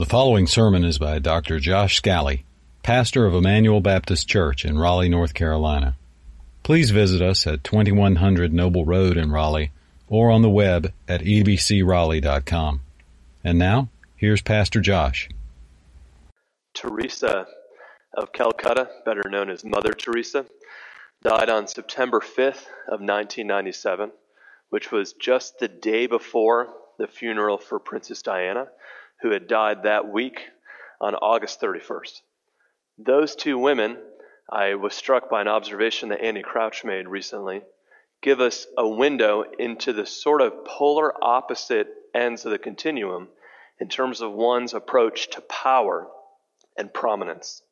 The following sermon is by Dr. Josh Scally, pastor of Emmanuel Baptist Church in Raleigh, North Carolina. Please visit us at 2100 Noble Road in Raleigh or on the web at ebcraleigh.com. And now, here's Pastor Josh. Teresa of Calcutta, better known as Mother Teresa, died on September 5th of 1997, which was just the day before the funeral for Princess Diana who had died that week on August 31st. Those two women, I was struck by an observation that Andy Crouch made recently, give us a window into the sort of polar opposite ends of the continuum in terms of one's approach to power and prominence.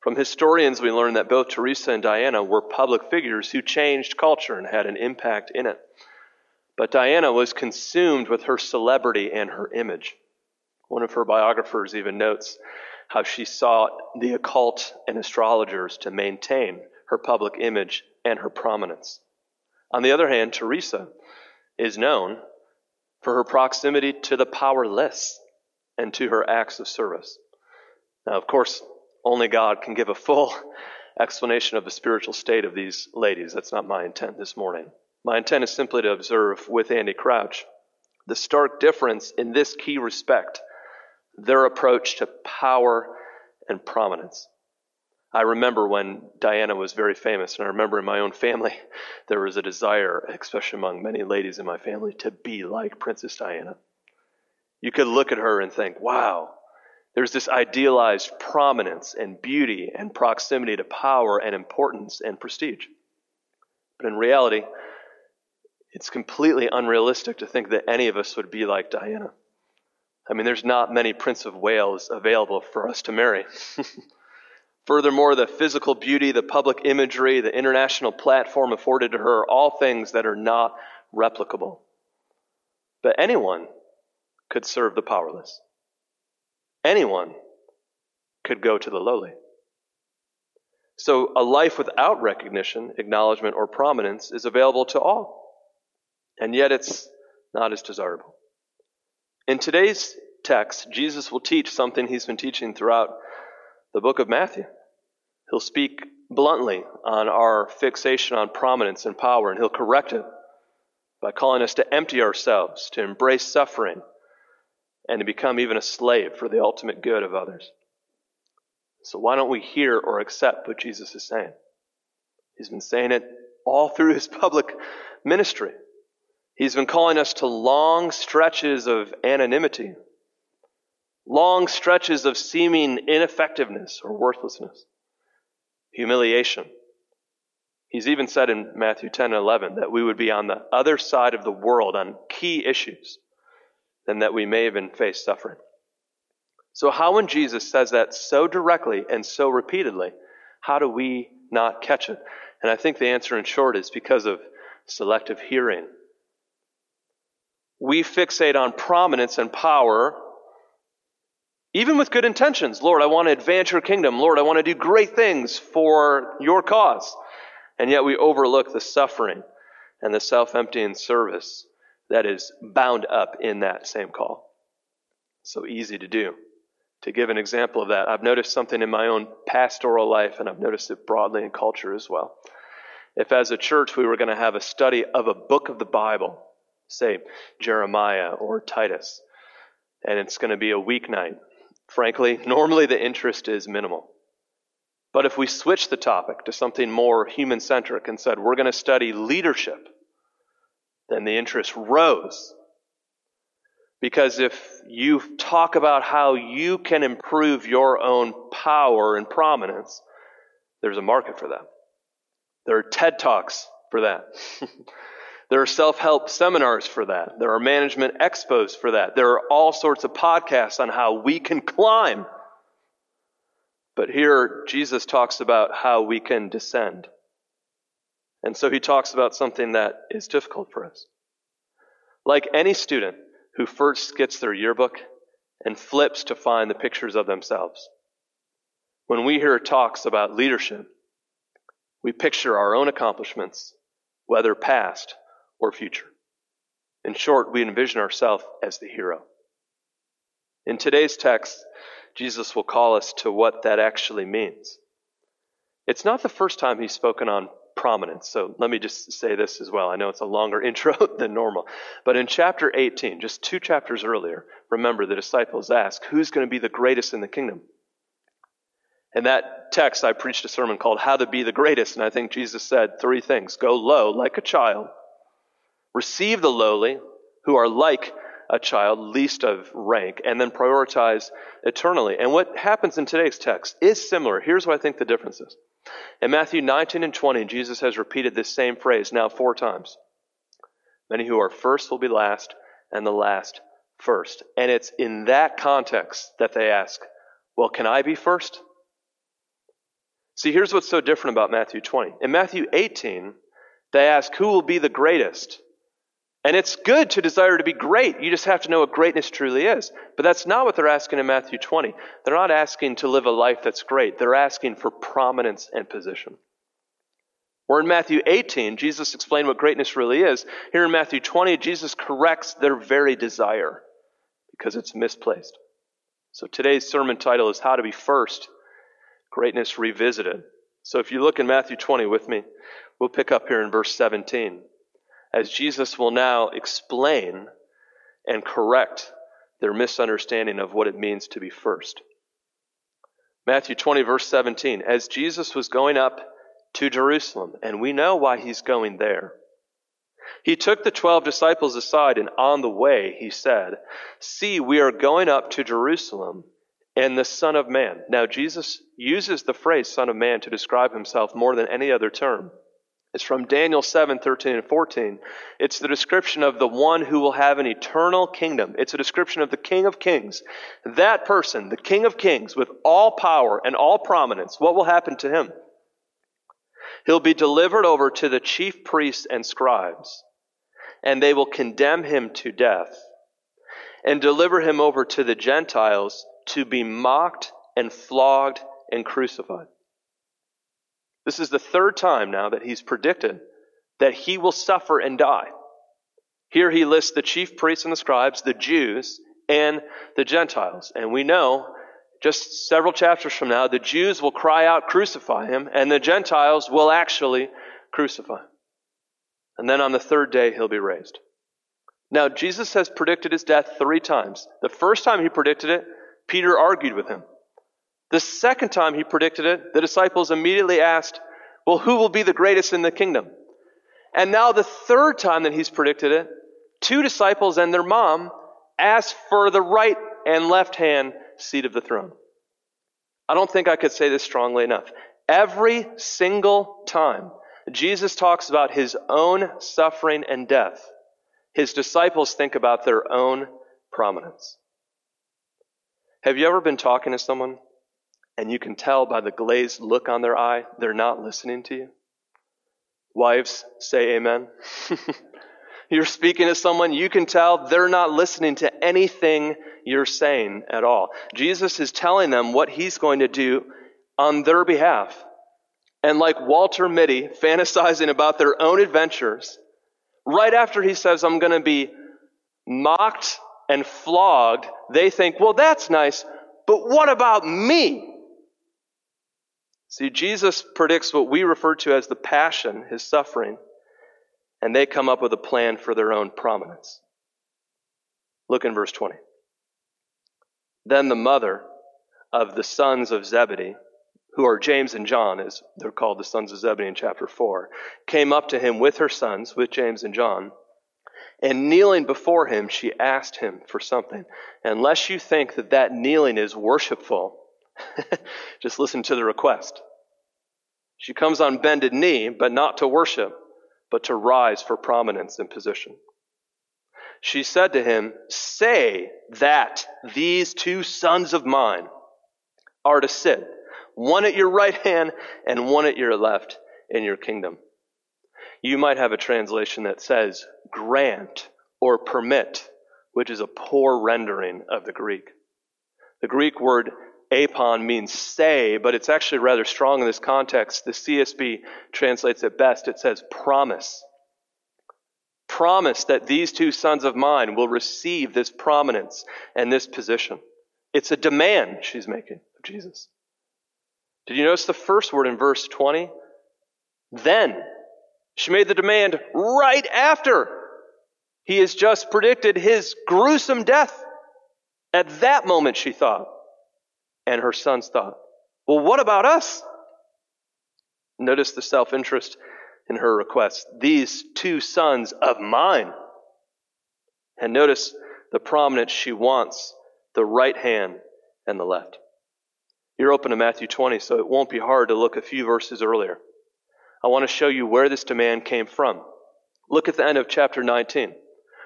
From historians, we learn that both Teresa and Diana were public figures who changed culture and had an impact in it. But Diana was consumed with her celebrity and her image. One of her biographers even notes how she sought the occult and astrologers to maintain her public image and her prominence. On the other hand, Teresa is known for her proximity to the powerless and to her acts of service. Now, of course, only God can give a full explanation of the spiritual state of these ladies. That's not my intent this morning. My intent is simply to observe with Andy Crouch the stark difference in this key respect their approach to power and prominence. I remember when Diana was very famous, and I remember in my own family, there was a desire, especially among many ladies in my family, to be like Princess Diana. You could look at her and think, wow, there's this idealized prominence and beauty and proximity to power and importance and prestige. But in reality, it's completely unrealistic to think that any of us would be like Diana. I mean, there's not many Prince of Wales available for us to marry. Furthermore, the physical beauty, the public imagery, the international platform afforded to her all things that are not replicable. But anyone could serve the powerless. Anyone could go to the lowly. So a life without recognition, acknowledgement, or prominence is available to all. And yet it's not as desirable. In today's text, Jesus will teach something he's been teaching throughout the book of Matthew. He'll speak bluntly on our fixation on prominence and power, and he'll correct it by calling us to empty ourselves, to embrace suffering, and to become even a slave for the ultimate good of others. So, why don't we hear or accept what Jesus is saying? He's been saying it all through his public ministry. He's been calling us to long stretches of anonymity, long stretches of seeming ineffectiveness or worthlessness, humiliation. He's even said in Matthew 10 and 11 that we would be on the other side of the world on key issues and that we may even face suffering. So, how, when Jesus says that so directly and so repeatedly, how do we not catch it? And I think the answer in short is because of selective hearing we fixate on prominence and power, even with good intentions. Lord, I want to advance your kingdom. Lord, I want to do great things for your cause. And yet we overlook the suffering and the self emptying service that is bound up in that same call. So easy to do. To give an example of that, I've noticed something in my own pastoral life, and I've noticed it broadly in culture as well. If as a church we were going to have a study of a book of the Bible, say Jeremiah or Titus, and it's going to be a weeknight. Frankly, normally the interest is minimal. But if we switch the topic to something more human centric and said, we're going to study leadership, then the interest rose. Because if you talk about how you can improve your own power and prominence, there's a market for that. There are TED Talks for that. There are self help seminars for that. There are management expos for that. There are all sorts of podcasts on how we can climb. But here, Jesus talks about how we can descend. And so he talks about something that is difficult for us. Like any student who first gets their yearbook and flips to find the pictures of themselves. When we hear talks about leadership, we picture our own accomplishments, whether past or future. In short, we envision ourselves as the hero. In today's text, Jesus will call us to what that actually means. It's not the first time he's spoken on prominence. So let me just say this as well. I know it's a longer intro than normal. But in chapter 18, just two chapters earlier, remember the disciples ask, Who's going to be the greatest in the kingdom? In that text, I preached a sermon called How to Be the Greatest. And I think Jesus said three things Go low like a child, receive the lowly, who are like a child, least of rank, and then prioritize eternally. And what happens in today's text is similar. Here's what I think the difference is. In Matthew 19 and 20, Jesus has repeated this same phrase now four times. Many who are first will be last, and the last first. And it's in that context that they ask, Well, can I be first? See, here's what's so different about Matthew 20. In Matthew 18, they ask, Who will be the greatest? And it's good to desire to be great. You just have to know what greatness truly is. But that's not what they're asking in Matthew 20. They're not asking to live a life that's great. They're asking for prominence and position. Where in Matthew 18, Jesus explained what greatness really is. Here in Matthew 20, Jesus corrects their very desire because it's misplaced. So today's sermon title is How to Be First Greatness Revisited. So if you look in Matthew 20 with me, we'll pick up here in verse 17 as Jesus will now explain and correct their misunderstanding of what it means to be first. Matthew 20, verse 17. As Jesus was going up to Jerusalem, and we know why he's going there, he took the twelve disciples aside, and on the way he said, See, we are going up to Jerusalem and the Son of Man. Now, Jesus uses the phrase Son of Man to describe himself more than any other term. It's from Daniel 7, 13 and 14. It's the description of the one who will have an eternal kingdom. It's a description of the King of Kings. That person, the King of Kings, with all power and all prominence, what will happen to him? He'll be delivered over to the chief priests and scribes, and they will condemn him to death and deliver him over to the Gentiles to be mocked and flogged and crucified. This is the third time now that he's predicted that he will suffer and die. Here he lists the chief priests and the scribes, the Jews, and the Gentiles. And we know just several chapters from now, the Jews will cry out, crucify him, and the Gentiles will actually crucify him. And then on the third day, he'll be raised. Now, Jesus has predicted his death three times. The first time he predicted it, Peter argued with him. The second time he predicted it, the disciples immediately asked, Well, who will be the greatest in the kingdom? And now, the third time that he's predicted it, two disciples and their mom asked for the right and left hand seat of the throne. I don't think I could say this strongly enough. Every single time Jesus talks about his own suffering and death, his disciples think about their own prominence. Have you ever been talking to someone and you can tell by the glazed look on their eye, they're not listening to you. Wives, say amen. you're speaking to someone, you can tell they're not listening to anything you're saying at all. Jesus is telling them what he's going to do on their behalf. And like Walter Mitty fantasizing about their own adventures, right after he says, I'm going to be mocked and flogged, they think, well, that's nice, but what about me? See, Jesus predicts what we refer to as the passion, his suffering, and they come up with a plan for their own prominence. Look in verse 20. Then the mother of the sons of Zebedee, who are James and John, as they're called the sons of Zebedee in chapter 4, came up to him with her sons, with James and John, and kneeling before him, she asked him for something. Unless you think that that kneeling is worshipful, Just listen to the request. She comes on bended knee, but not to worship, but to rise for prominence and position. She said to him, Say that these two sons of mine are to sit, one at your right hand and one at your left in your kingdom. You might have a translation that says grant or permit, which is a poor rendering of the Greek. The Greek word apon means say, but it's actually rather strong in this context. The CSB translates it best. It says promise. Promise that these two sons of mine will receive this prominence and this position. It's a demand she's making of Jesus. Did you notice the first word in verse 20? Then. She made the demand right after he has just predicted his gruesome death. At that moment, she thought, and her sons thought, well, what about us? Notice the self interest in her request. These two sons of mine. And notice the prominence she wants the right hand and the left. You're open to Matthew 20, so it won't be hard to look a few verses earlier. I want to show you where this demand came from. Look at the end of chapter 19.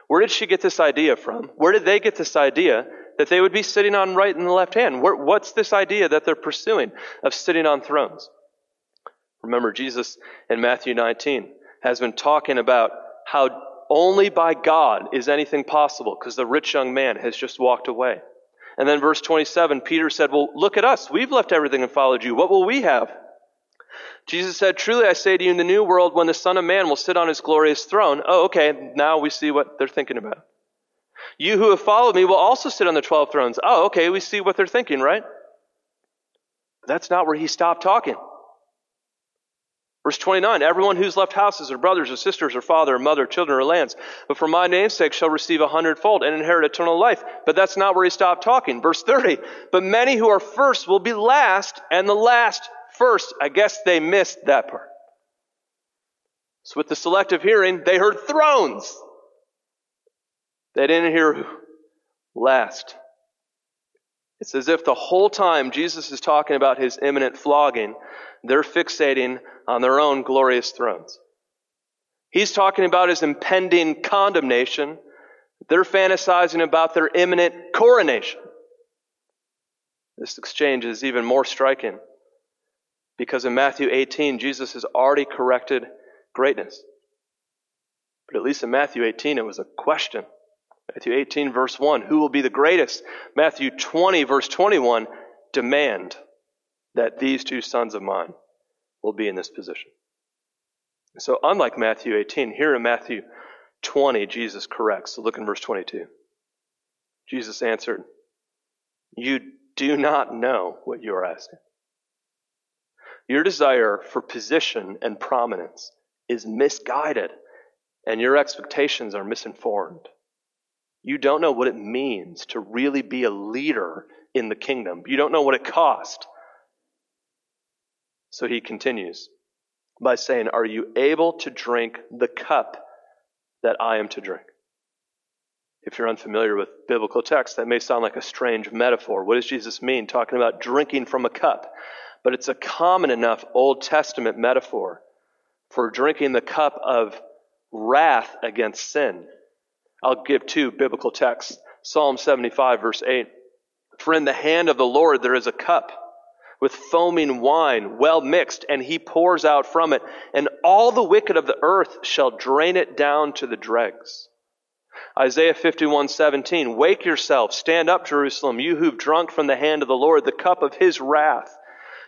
Where did she get this idea from? Where did they get this idea that they would be sitting on right and the left hand? What's this idea that they're pursuing of sitting on thrones? Remember, Jesus in Matthew 19 has been talking about how only by God is anything possible because the rich young man has just walked away. And then verse 27, Peter said, Well, look at us. We've left everything and followed you. What will we have? Jesus said, Truly I say to you, in the new world, when the Son of Man will sit on his glorious throne, oh, okay, now we see what they're thinking about. You who have followed me will also sit on the 12 thrones. Oh, okay, we see what they're thinking, right? That's not where he stopped talking. Verse 29, everyone who's left houses or brothers or sisters or father or mother, children or lands, but for my name's sake shall receive a hundredfold and inherit eternal life. But that's not where he stopped talking. Verse 30, but many who are first will be last and the last first. I guess they missed that part. So with the selective hearing, they heard thrones. They didn't hear last. It's as if the whole time Jesus is talking about his imminent flogging, they're fixating on their own glorious thrones. He's talking about his impending condemnation. They're fantasizing about their imminent coronation. This exchange is even more striking because in Matthew 18, Jesus has already corrected greatness. But at least in Matthew 18, it was a question. Matthew 18, verse 1, who will be the greatest? Matthew 20, verse 21, demand that these two sons of mine will be in this position. So, unlike Matthew 18, here in Matthew 20, Jesus corrects. So, look in verse 22. Jesus answered, You do not know what you are asking. Your desire for position and prominence is misguided, and your expectations are misinformed. You don't know what it means to really be a leader in the kingdom. You don't know what it cost. So he continues by saying, Are you able to drink the cup that I am to drink? If you're unfamiliar with biblical text, that may sound like a strange metaphor. What does Jesus mean talking about drinking from a cup? But it's a common enough Old Testament metaphor for drinking the cup of wrath against sin. I'll give two biblical texts. Psalm 75, verse 8. For in the hand of the Lord there is a cup with foaming wine, well mixed, and he pours out from it, and all the wicked of the earth shall drain it down to the dregs. Isaiah 51, 17. Wake yourself, stand up, Jerusalem, you who've drunk from the hand of the Lord the cup of his wrath,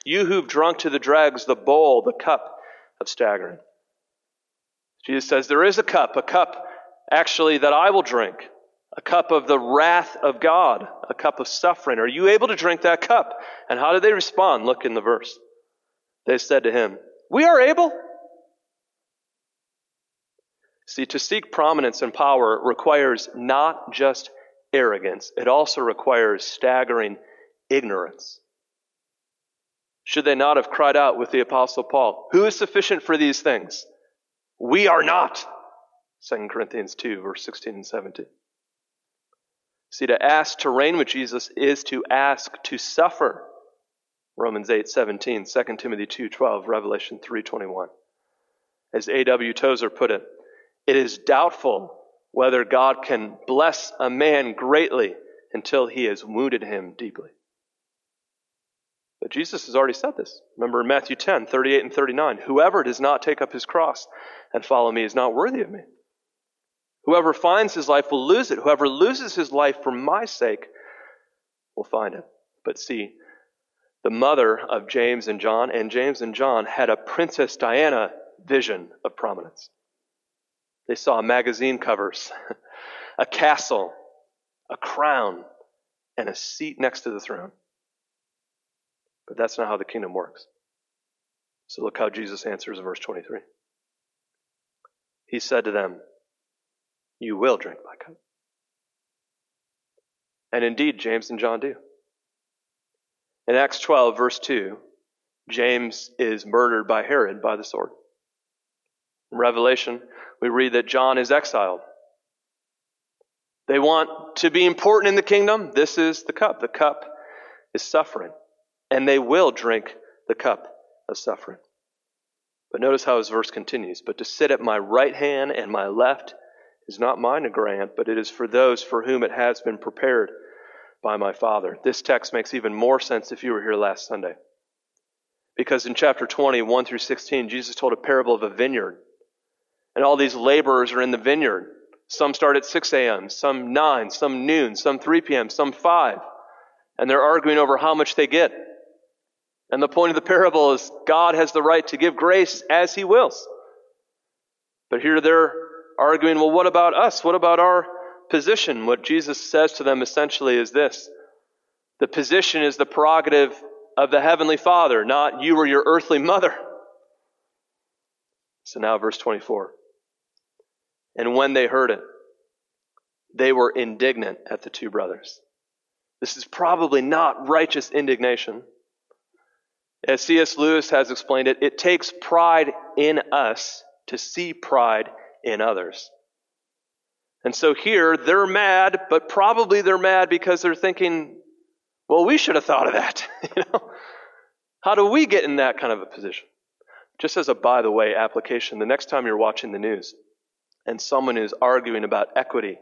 you who've drunk to the dregs the bowl, the cup of staggering. Jesus says, There is a cup, a cup actually that I will drink, a cup of the wrath of God, a cup of suffering. Are you able to drink that cup? And how did they respond? Look in the verse. They said to him, We are able. See, to seek prominence and power requires not just arrogance, it also requires staggering ignorance. Should they not have cried out with the Apostle Paul, Who is sufficient for these things? We are not. 2 Corinthians 2, verse 16 and 17. See, to ask to reign with Jesus is to ask to suffer. Romans 8, 17, 2 Timothy 2, 12, Revelation 3, 21. As A.W. Tozer put it, it is doubtful whether God can bless a man greatly until he has wounded him deeply. But Jesus has already said this. Remember in Matthew 10, 38 and 39, whoever does not take up his cross and follow me is not worthy of me. Whoever finds his life will lose it. Whoever loses his life for my sake will find it. But see, the mother of James and John, and James and John had a Princess Diana vision of prominence. They saw magazine covers, a castle, a crown, and a seat next to the throne. But that's not how the kingdom works. So look how Jesus answers in verse 23. He said to them, You will drink my cup. And indeed, James and John do. In Acts 12, verse 2, James is murdered by Herod by the sword. In Revelation, we read that John is exiled. They want to be important in the kingdom. This is the cup. The cup is suffering. And they will drink the cup of suffering. But notice how his verse continues. But to sit at my right hand and my left is not mine to grant, but it is for those for whom it has been prepared by my Father. This text makes even more sense if you were here last Sunday. Because in chapter 20, 1 through 16, Jesus told a parable of a vineyard. And all these laborers are in the vineyard. Some start at 6 a.m., some 9, some noon, some 3 p.m., some 5. And they're arguing over how much they get. And the point of the parable is God has the right to give grace as He wills. But here they're arguing, well, what about us? What about our position? What Jesus says to them essentially is this the position is the prerogative of the Heavenly Father, not you or your earthly mother. So now, verse 24. And when they heard it, they were indignant at the two brothers. This is probably not righteous indignation. As C.S. Lewis has explained it, it takes pride in us to see pride in others. And so here, they're mad, but probably they're mad because they're thinking, well, we should have thought of that. you know? How do we get in that kind of a position? Just as a by the way application, the next time you're watching the news and someone is arguing about equity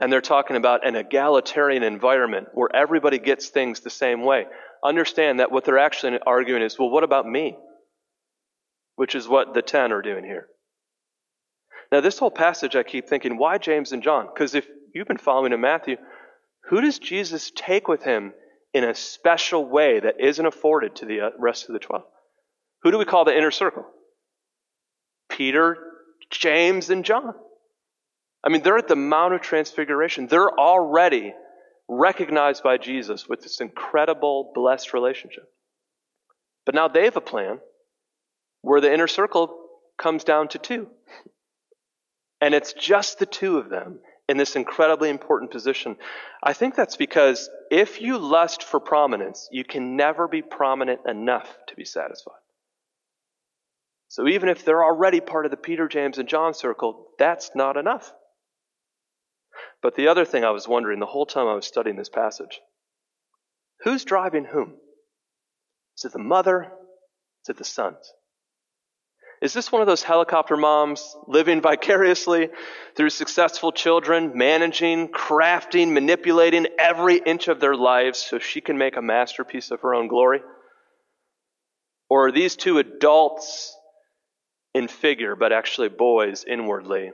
and they're talking about an egalitarian environment where everybody gets things the same way, understand that what they're actually arguing is, well, what about me? Which is what the 10 are doing here. Now, this whole passage, I keep thinking, why James and John? Because if you've been following in Matthew, who does Jesus take with him in a special way that isn't afforded to the uh, rest of the 12? Who do we call the inner circle? Peter, James, and John. I mean, they're at the Mount of Transfiguration. They're already recognized by Jesus with this incredible, blessed relationship. But now they have a plan where the inner circle comes down to two. And it's just the two of them in this incredibly important position. I think that's because if you lust for prominence, you can never be prominent enough to be satisfied. So even if they're already part of the Peter, James, and John circle, that's not enough. But the other thing I was wondering the whole time I was studying this passage who's driving whom? Is it the mother? Is it the sons? Is this one of those helicopter moms living vicariously through successful children, managing, crafting, manipulating every inch of their lives so she can make a masterpiece of her own glory? Or are these two adults in figure, but actually boys inwardly,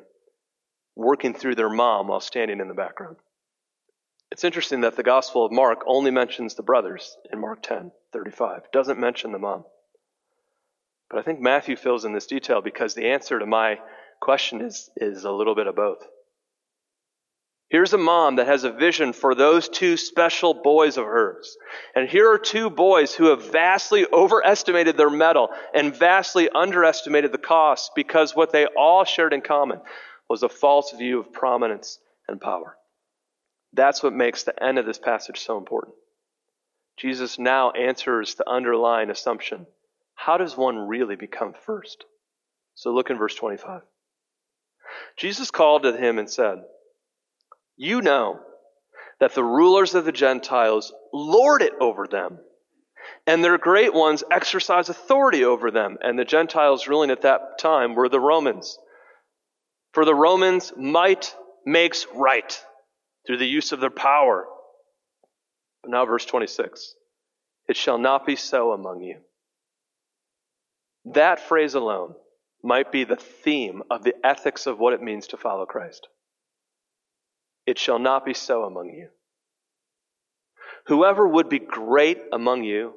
working through their mom while standing in the background? It's interesting that the Gospel of Mark only mentions the brothers in Mark 10 35, doesn't mention the mom. But I think Matthew fills in this detail because the answer to my question is, is a little bit of both. Here's a mom that has a vision for those two special boys of hers. And here are two boys who have vastly overestimated their mettle and vastly underestimated the cost because what they all shared in common was a false view of prominence and power. That's what makes the end of this passage so important. Jesus now answers the underlying assumption how does one really become first? So look in verse 25. Jesus called to him and said, You know that the rulers of the Gentiles lord it over them, and their great ones exercise authority over them. And the Gentiles ruling at that time were the Romans. For the Romans, might makes right through the use of their power. But now, verse 26 It shall not be so among you. That phrase alone might be the theme of the ethics of what it means to follow Christ. It shall not be so among you. Whoever would be great among you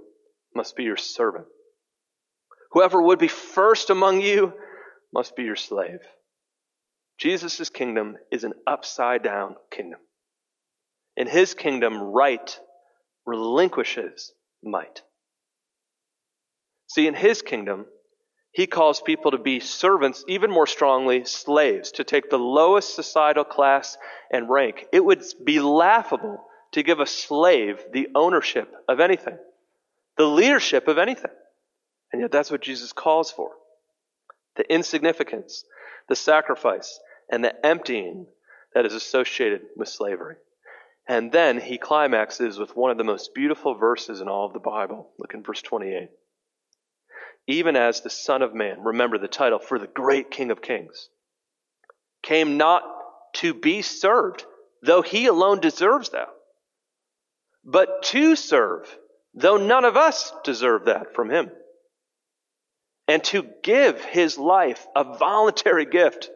must be your servant. Whoever would be first among you must be your slave. Jesus' kingdom is an upside down kingdom. In his kingdom, right relinquishes might. See, in his kingdom, he calls people to be servants, even more strongly, slaves, to take the lowest societal class and rank. It would be laughable to give a slave the ownership of anything, the leadership of anything. And yet that's what Jesus calls for. The insignificance, the sacrifice, and the emptying that is associated with slavery. And then he climaxes with one of the most beautiful verses in all of the Bible. Look in verse 28. Even as the Son of Man, remember the title, for the great King of Kings, came not to be served, though he alone deserves that, but to serve, though none of us deserve that from him, and to give his life a voluntary gift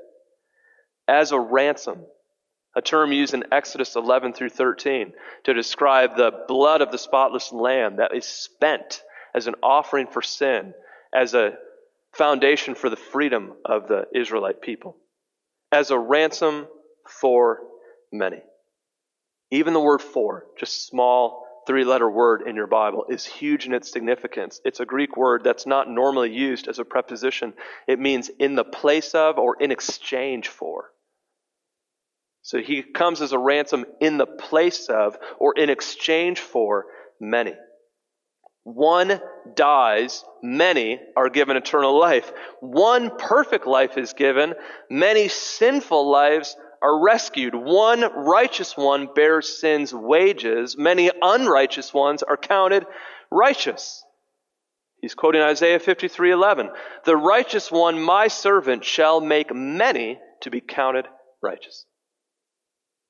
as a ransom a term used in Exodus 11 through 13 to describe the blood of the spotless lamb that is spent as an offering for sin, as a foundation for the freedom of the Israelite people, as a ransom for many. Even the word for, just small three letter word in your Bible, is huge in its significance. It's a Greek word that's not normally used as a preposition. It means in the place of or in exchange for. So he comes as a ransom in the place of or in exchange for many. One dies, many are given eternal life. One perfect life is given, many sinful lives are rescued. One righteous one bears sin's wages, many unrighteous ones are counted righteous. He's quoting Isaiah 53:11. The righteous one, my servant, shall make many to be counted righteous.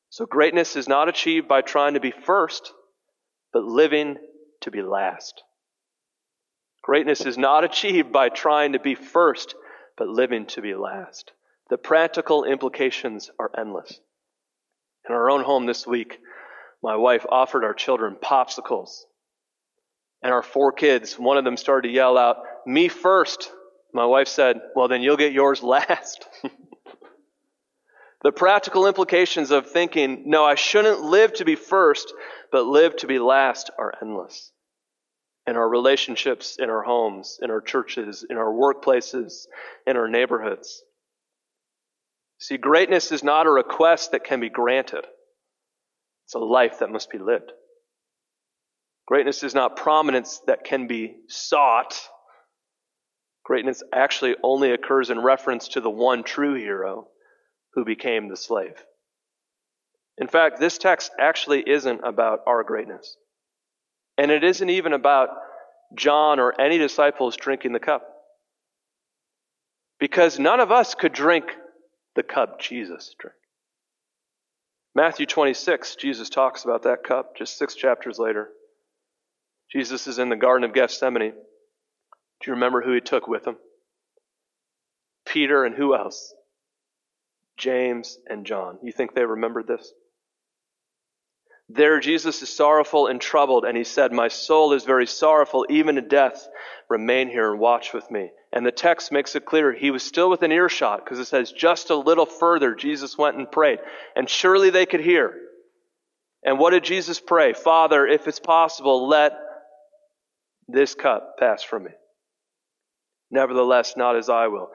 So greatness is not achieved by trying to be first, but living to be last. Greatness is not achieved by trying to be first, but living to be last. The practical implications are endless. In our own home this week, my wife offered our children popsicles. And our four kids, one of them started to yell out, Me first. My wife said, Well, then you'll get yours last. The practical implications of thinking, no, I shouldn't live to be first, but live to be last are endless. In our relationships, in our homes, in our churches, in our workplaces, in our neighborhoods. See, greatness is not a request that can be granted. It's a life that must be lived. Greatness is not prominence that can be sought. Greatness actually only occurs in reference to the one true hero, who became the slave. In fact, this text actually isn't about our greatness. And it isn't even about John or any disciples drinking the cup. Because none of us could drink the cup Jesus drank. Matthew 26, Jesus talks about that cup just six chapters later. Jesus is in the Garden of Gethsemane. Do you remember who he took with him? Peter and who else? James, and John. You think they remembered this? There, Jesus is sorrowful and troubled, and he said, My soul is very sorrowful, even to death. Remain here and watch with me. And the text makes it clear he was still within earshot because it says, Just a little further, Jesus went and prayed. And surely they could hear. And what did Jesus pray? Father, if it's possible, let this cup pass from me. Nevertheless, not as I will,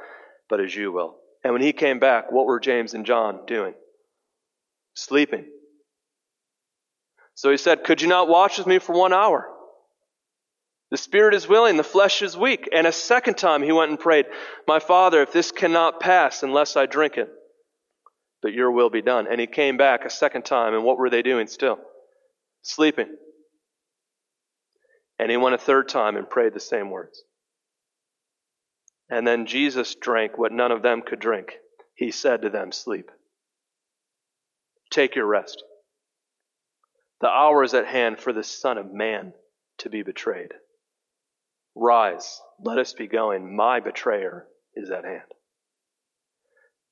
but as you will. And when he came back, what were James and John doing? Sleeping. So he said, Could you not watch with me for one hour? The spirit is willing, the flesh is weak. And a second time he went and prayed, My father, if this cannot pass unless I drink it, but your will be done. And he came back a second time, and what were they doing still? Sleeping. And he went a third time and prayed the same words. And then Jesus drank what none of them could drink. He said to them, Sleep. Take your rest. The hour is at hand for the Son of Man to be betrayed. Rise, let us be going. My betrayer is at hand.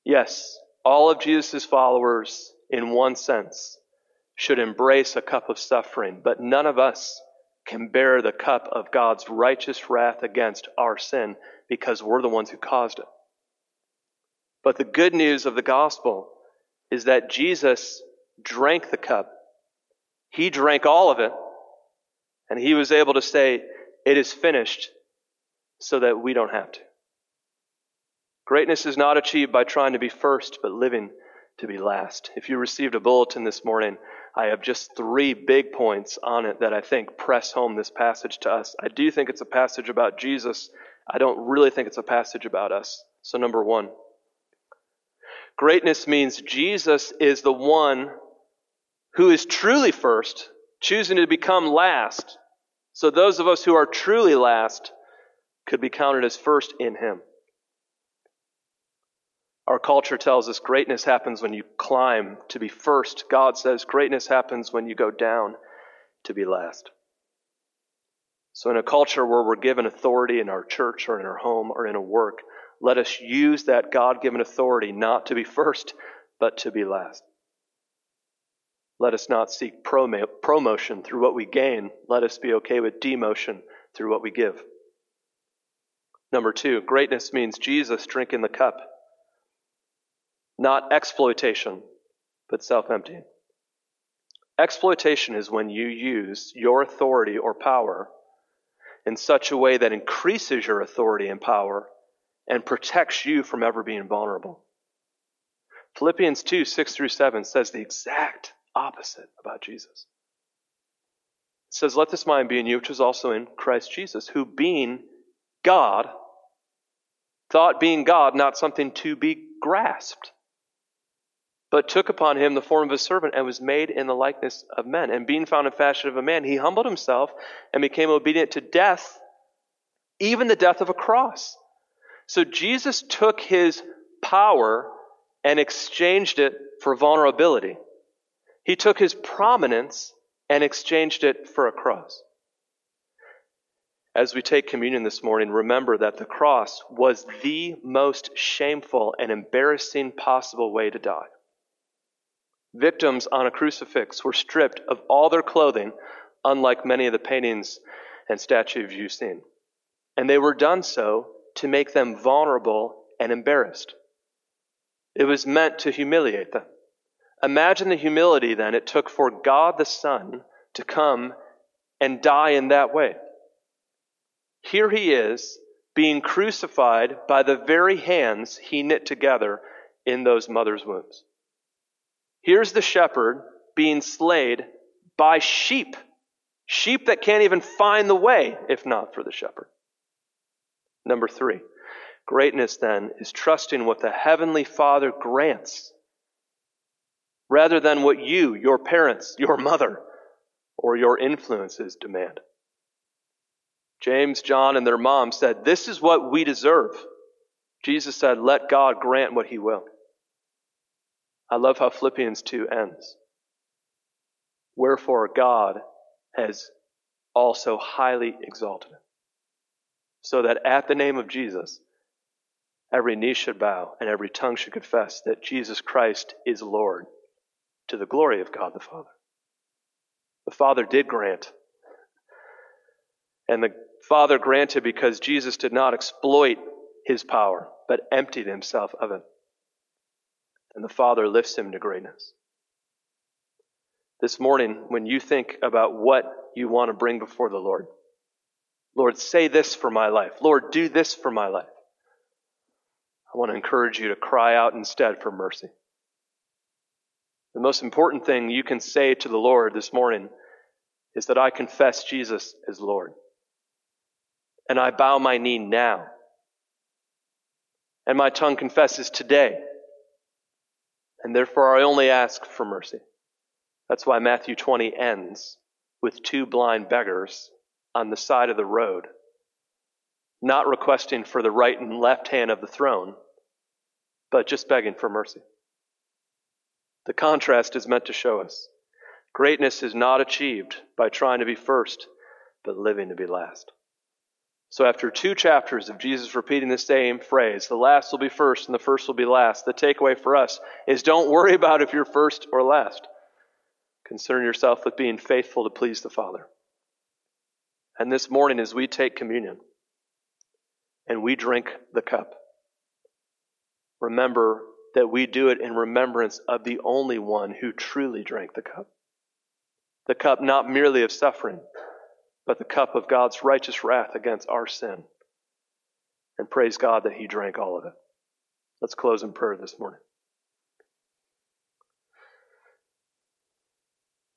Yes, all of Jesus' followers, in one sense, should embrace a cup of suffering, but none of us can bear the cup of God's righteous wrath against our sin because we're the ones who caused it. But the good news of the gospel is that Jesus drank the cup He drank all of it, and he was able to say, It is finished, so that we don't have to. Greatness is not achieved by trying to be first, but living to be last. If you received a bulletin this morning, I have just three big points on it that I think press home this passage to us. I do think it's a passage about Jesus. I don't really think it's a passage about us. So, number one, greatness means Jesus is the one who is truly first, choosing to become last. So, those of us who are truly last could be counted as first in Him. Our culture tells us greatness happens when you climb to be first. God says greatness happens when you go down to be last. So, in a culture where we're given authority in our church or in our home or in a work, let us use that God given authority not to be first, but to be last. Let us not seek promotion through what we gain. Let us be okay with demotion through what we give. Number two, greatness means Jesus drinking the cup not exploitation, but self emptying. Exploitation is when you use your authority or power in such a way that increases your authority and power and protects you from ever being vulnerable. Philippians 2 6 through 7 says the exact opposite about Jesus. It says, Let this mind be in you, which is also in Christ Jesus, who being God, thought being God not something to be grasped but took upon him the form of a servant and was made in the likeness of men. And being found in fashion of a man, he humbled himself and became obedient to death, even the death of a cross. So Jesus took his power and exchanged it for vulnerability. He took his prominence and exchanged it for a cross. As we take communion this morning, remember that the cross was the most shameful and embarrassing possible way to die. Victims on a crucifix were stripped of all their clothing, unlike many of the paintings and statues you've seen. And they were done so to make them vulnerable and embarrassed. It was meant to humiliate them. Imagine the humility then it took for God the Son to come and die in that way. Here he is being crucified by the very hands he knit together in those mother's wombs. Here's the shepherd being slayed by sheep. Sheep that can't even find the way if not for the shepherd. Number three, greatness then is trusting what the Heavenly Father grants rather than what you, your parents, your mother, or your influences demand. James, John, and their mom said, This is what we deserve. Jesus said, Let God grant what He will. I love how Philippians 2 ends. Wherefore God has also highly exalted him, so that at the name of Jesus, every knee should bow and every tongue should confess that Jesus Christ is Lord to the glory of God the Father. The Father did grant. And the Father granted because Jesus did not exploit his power, but emptied himself of it and the Father lifts him to greatness. This morning, when you think about what you want to bring before the Lord, Lord, say this for my life. Lord, do this for my life. I want to encourage you to cry out instead for mercy. The most important thing you can say to the Lord this morning is that I confess Jesus as Lord. And I bow my knee now. And my tongue confesses today and therefore I only ask for mercy. That's why Matthew 20 ends with two blind beggars on the side of the road, not requesting for the right and left hand of the throne, but just begging for mercy. The contrast is meant to show us greatness is not achieved by trying to be first, but living to be last. So, after two chapters of Jesus repeating the same phrase, the last will be first and the first will be last, the takeaway for us is don't worry about if you're first or last. Concern yourself with being faithful to please the Father. And this morning, as we take communion and we drink the cup, remember that we do it in remembrance of the only one who truly drank the cup. the cup not merely of suffering, but the cup of God's righteous wrath against our sin. And praise God that He drank all of it. Let's close in prayer this morning.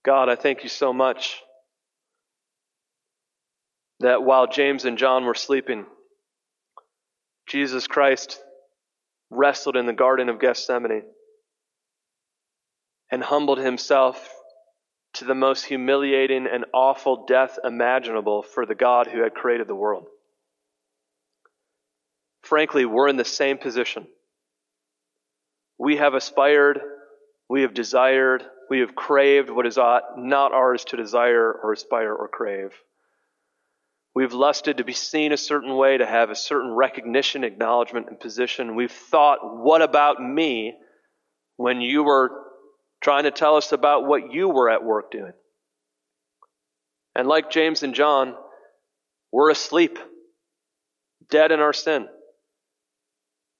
God, I thank you so much that while James and John were sleeping, Jesus Christ wrestled in the Garden of Gethsemane and humbled himself to the most humiliating and awful death imaginable for the God who had created the world. Frankly, we're in the same position. We have aspired, we have desired, we have craved what is not ours to desire or aspire or crave. We've lusted to be seen a certain way, to have a certain recognition, acknowledgement, and position. We've thought, what about me when you were trying to tell us about what you were at work doing? And like James and John, we're asleep, dead in our sin,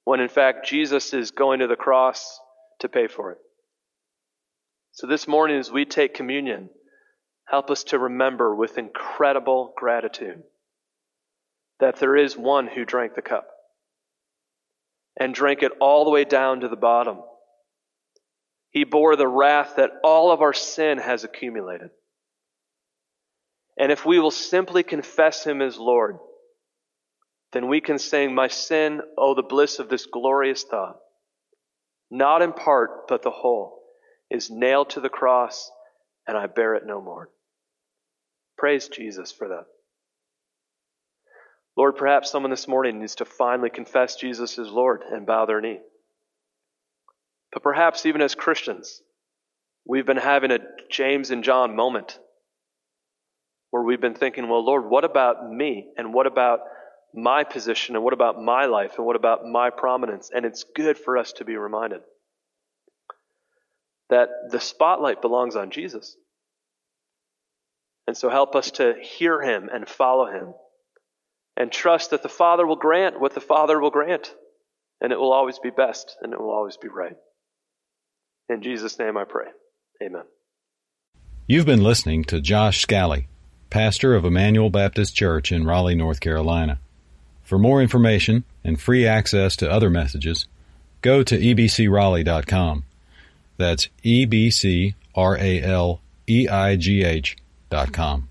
when in fact Jesus is going to the cross to pay for it. So this morning, as we take communion, help us to remember with incredible gratitude that there is one who drank the cup and drank it all the way down to the bottom. He bore the wrath that all of our sin has accumulated. And if we will simply confess him as Lord, then we can sing, My sin, oh, the bliss of this glorious thought, not in part, but the whole is nailed to the cross, and I bear it no more. Praise Jesus for that. Lord, perhaps someone this morning needs to finally confess Jesus as Lord and bow their knee. But perhaps even as Christians, we've been having a James and John moment where we've been thinking, well, Lord, what about me? And what about my position? And what about my life? And what about my prominence? And it's good for us to be reminded that the spotlight belongs on Jesus. And so help us to hear him and follow him and trust that the Father will grant what the Father will grant. And it will always be best and it will always be right. In Jesus' name I pray. Amen. You've been listening to Josh Scally, pastor of Emmanuel Baptist Church in Raleigh, North Carolina. For more information and free access to other messages, go to ebcraleigh.com. That's E B C R A L E I G H dot com.